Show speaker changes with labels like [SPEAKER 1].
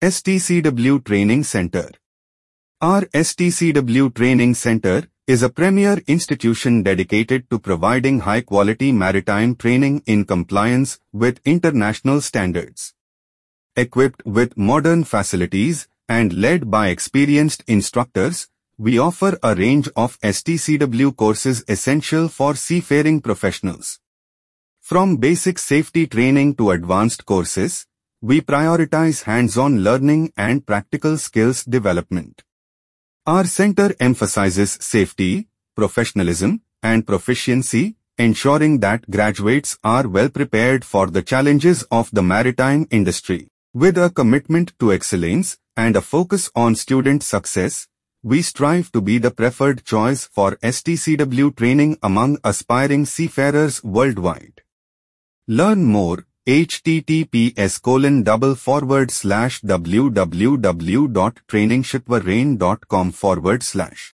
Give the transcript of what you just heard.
[SPEAKER 1] STCW Training Center. Our STCW Training Center is a premier institution dedicated to providing high-quality maritime training in compliance with international standards. Equipped with modern facilities and led by experienced instructors, we offer a range of STCW courses essential for seafaring professionals. From basic safety training to advanced courses, we prioritize hands-on learning and practical skills development. Our center emphasizes safety, professionalism, and proficiency, ensuring that graduates are well prepared for the challenges of the maritime industry. With a commitment to excellence and a focus on student success, we strive to be the preferred choice for STCW training among aspiring seafarers worldwide. Learn more https colon double forward slash www.trainingshipvarren.com forward slash